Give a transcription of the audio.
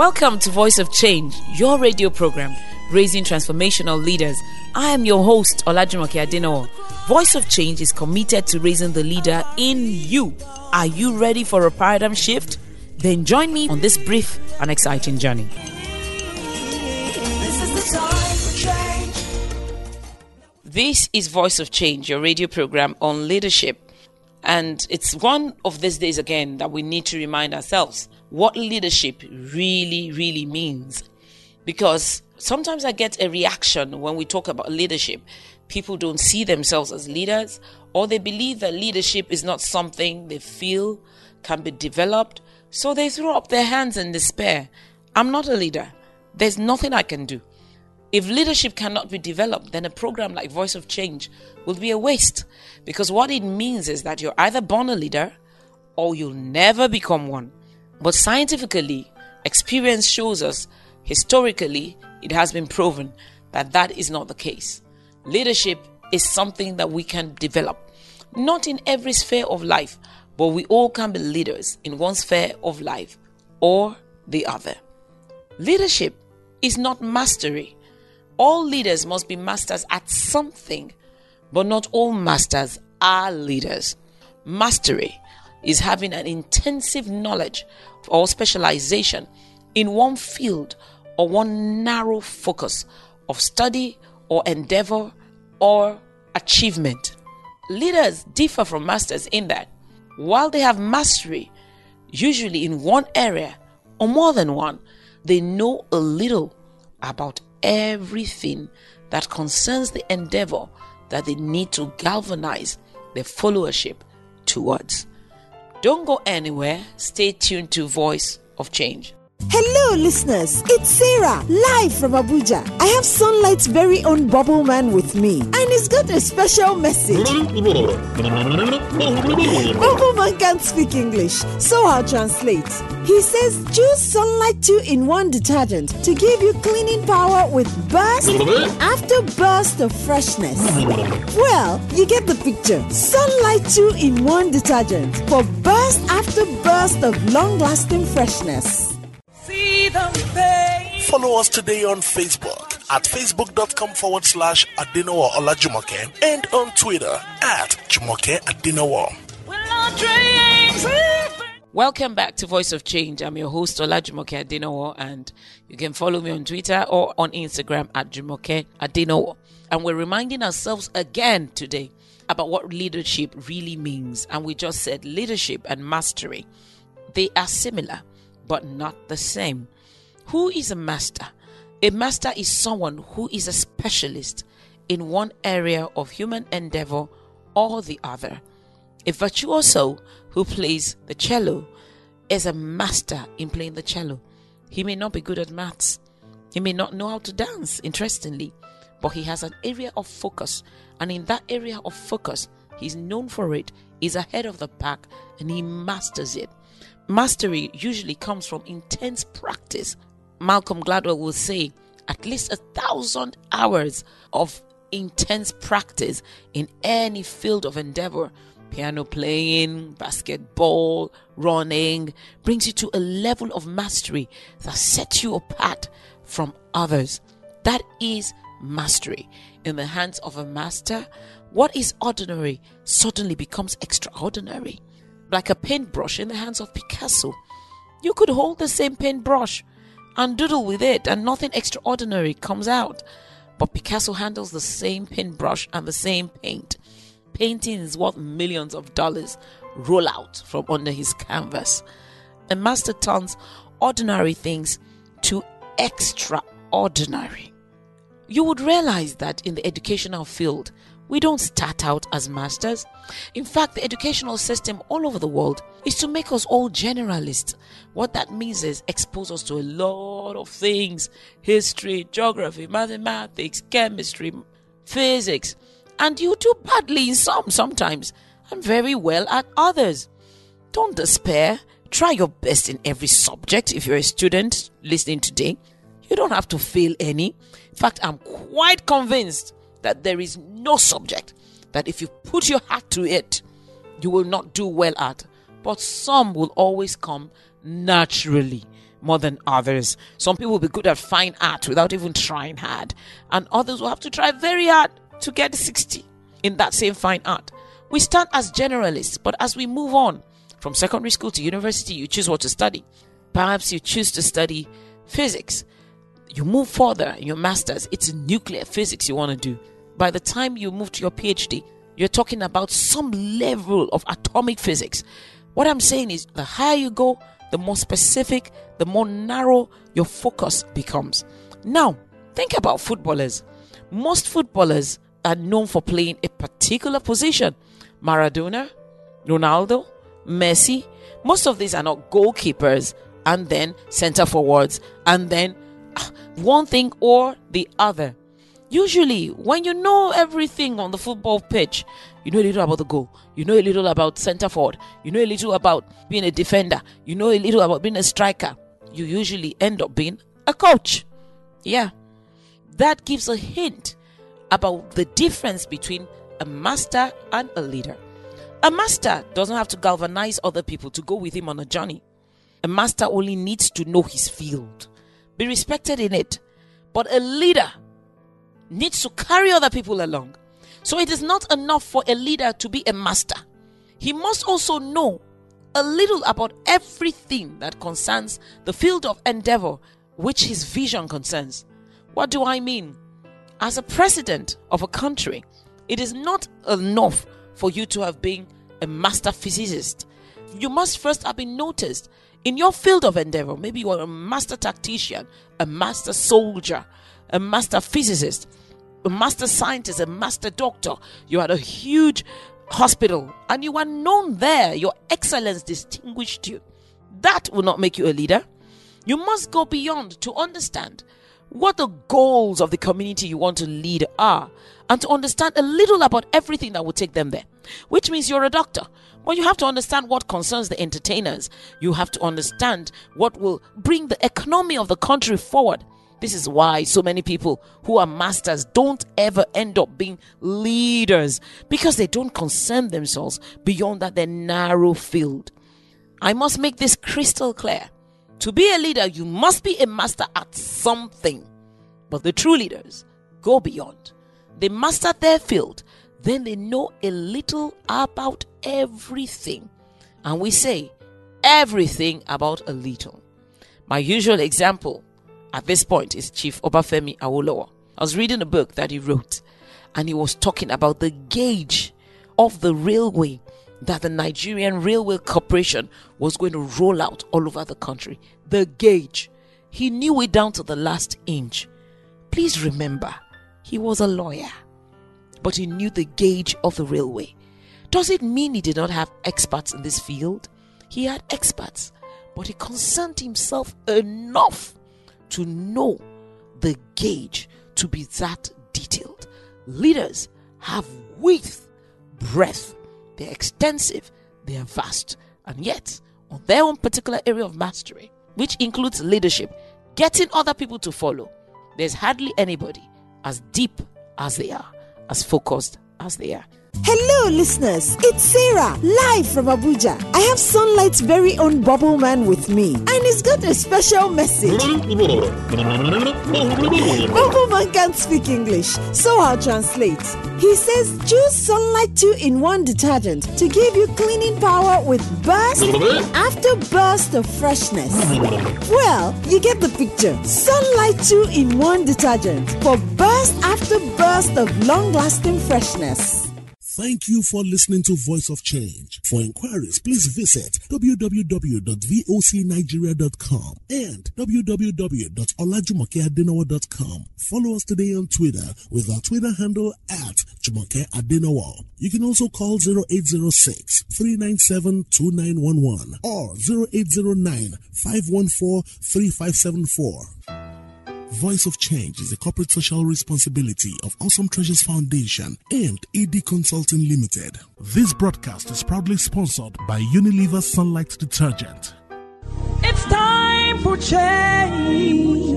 Welcome to Voice of Change, your radio program raising transformational leaders. I am your host, Olajumoke Adenowo. Voice of Change is committed to raising the leader in you. Are you ready for a paradigm shift? Then join me on this brief and exciting journey. This is Voice of Change, your radio program on leadership. And it's one of these days again that we need to remind ourselves what leadership really, really means. Because sometimes I get a reaction when we talk about leadership. People don't see themselves as leaders, or they believe that leadership is not something they feel can be developed, so they throw up their hands in despair. I'm not a leader. There's nothing I can do. If leadership cannot be developed, then a program like Voice of Change will be a waste. Because what it means is that you're either born a leader or you'll never become one. But scientifically, experience shows us, historically, it has been proven that that is not the case. Leadership is something that we can develop. Not in every sphere of life, but we all can be leaders in one sphere of life or the other. Leadership is not mastery. All leaders must be masters at something, but not all masters are leaders. Mastery is having an intensive knowledge or specialization in one field or one narrow focus of study or endeavor or achievement. Leaders differ from masters in that while they have mastery, usually in one area or more than one, they know a little about everything that concerns the endeavor that they need to galvanize their followership towards. Don't go anywhere. Stay tuned to Voice of Change. Hello, listeners. It's Sarah, live from Abuja. I have Sunlight's very own Bubble Man with me, and he's got a special message. Bubble Man can't speak English, so I'll translate. He says choose Sunlight 2 in 1 detergent to give you cleaning power with burst after burst of freshness. Well, you get the picture. Sunlight 2 in 1 detergent for burst after burst of long lasting freshness. Follow us today on Facebook at facebook.com forward slash Adenowo Olajumoke and on Twitter at Jumoke Adenowo. Welcome back to Voice of Change. I'm your host Olajumoke Adenowo, and you can follow me on Twitter or on Instagram at Jumoke Adenowo. And we're reminding ourselves again today about what leadership really means. And we just said leadership and mastery. They are similar, but not the same. Who is a master? A master is someone who is a specialist in one area of human endeavor or the other. A virtuoso who plays the cello is a master in playing the cello. He may not be good at maths, he may not know how to dance, interestingly, but he has an area of focus, and in that area of focus, he's known for it, he's ahead of the pack, and he masters it. Mastery usually comes from intense practice Malcolm Gladwell will say, at least a thousand hours of intense practice in any field of endeavor piano playing, basketball, running brings you to a level of mastery that sets you apart from others. That is mastery. In the hands of a master, what is ordinary suddenly becomes extraordinary. Like a paintbrush in the hands of Picasso. You could hold the same paintbrush and doodle with it, and nothing extraordinary comes out. But Picasso handles the same paintbrush and the same paint. Painting is worth millions of dollars roll out from under his canvas. A master turns ordinary things to extraordinary. You would realize that in the educational field, we don't start out as masters. In fact, the educational system all over the world is to make us all generalists. What that means is expose us to a lot of things history, geography, mathematics, chemistry, physics. And you do badly in some sometimes and very well at others. Don't despair. Try your best in every subject if you're a student listening today. You don't have to fail any. In fact, I'm quite convinced that there is no subject that if you put your heart to it, you will not do well at. But some will always come naturally more than others. Some people will be good at fine art without even trying hard, and others will have to try very hard to get 60 in that same fine art. We start as generalists, but as we move on from secondary school to university, you choose what to study. Perhaps you choose to study physics. You move further in your master's, it's nuclear physics you want to do. By the time you move to your PhD, you're talking about some level of atomic physics. What I'm saying is, the higher you go, the more specific, the more narrow your focus becomes. Now, think about footballers. Most footballers are known for playing a particular position. Maradona, Ronaldo, Messi, most of these are not goalkeepers and then center forwards and then one thing or the other. Usually, when you know everything on the football pitch, you know a little about the goal, you know a little about center forward, you know a little about being a defender, you know a little about being a striker. You usually end up being a coach. Yeah. That gives a hint about the difference between a master and a leader. A master doesn't have to galvanize other people to go with him on a journey. A master only needs to know his field, be respected in it. But a leader needs to carry other people along. So it is not enough for a leader to be a master. He must also know a little about everything that concerns the field of endeavor which his vision concerns. What do I mean? As a president of a country, it is not enough for you to have been a master physicist. You must first have been noticed in your field of endeavor. Maybe you are a master tactician, a master soldier, a master physicist a master scientist, a master doctor. You had a huge hospital and you are known there. Your excellence distinguished you. That will not make you a leader. You must go beyond to understand what the goals of the community you want to lead are and to understand a little about everything that will take them there. Which means you're a doctor. Well, you have to understand what concerns the entertainers. You have to understand what will bring the economy of the country forward. This is why so many people who are masters don't ever end up being leaders because they don't concern themselves beyond that their narrow field. I must make this crystal clear. To be a leader, you must be a master at something. But the true leaders go beyond. They master their field, then they know a little about everything. And we say everything about a little. My usual example at this point is Chief Obafemi Awolowo. I was reading a book that he wrote, and he was talking about the gauge of the railway that the Nigerian Railway Corporation was going to roll out all over the country. The gauge. He knew it down to the last inch. Please remember, he was a lawyer, but he knew the gauge of the railway. Does it mean he did not have experts in this field? He had experts, but he concerned himself enough to know the gauge to be that detailed. Leaders have width, breadth, they're extensive, they are vast, and yet on their own particular area of mastery, which includes leadership, getting other people to follow, there's hardly anybody as deep as they are, as focused as they are. Hello, listeners. It's Sarah, live from Abuja. I have Sunlight's very own Bubble Man with me, and he's got a special message. Bubble Man can't speak English, so I'll translate. He says choose Sunlight 2 in 1 detergent to give you cleaning power with burst after burst of freshness. Well, you get the picture. Sunlight 2 in 1 detergent for burst after burst of long lasting freshness. Thank you for listening to Voice of Change. For inquiries, please visit www.vocnigeria.com and www.olajumokeadenowo.com. Follow us today on Twitter with our Twitter handle at Jumoke Adenowo. You can also call 0806 397 2911 or 0809 514 3574. Voice of Change is a corporate social responsibility of Awesome Treasures Foundation and AD Consulting Limited. This broadcast is proudly sponsored by Unilever Sunlight Detergent. It's time for change.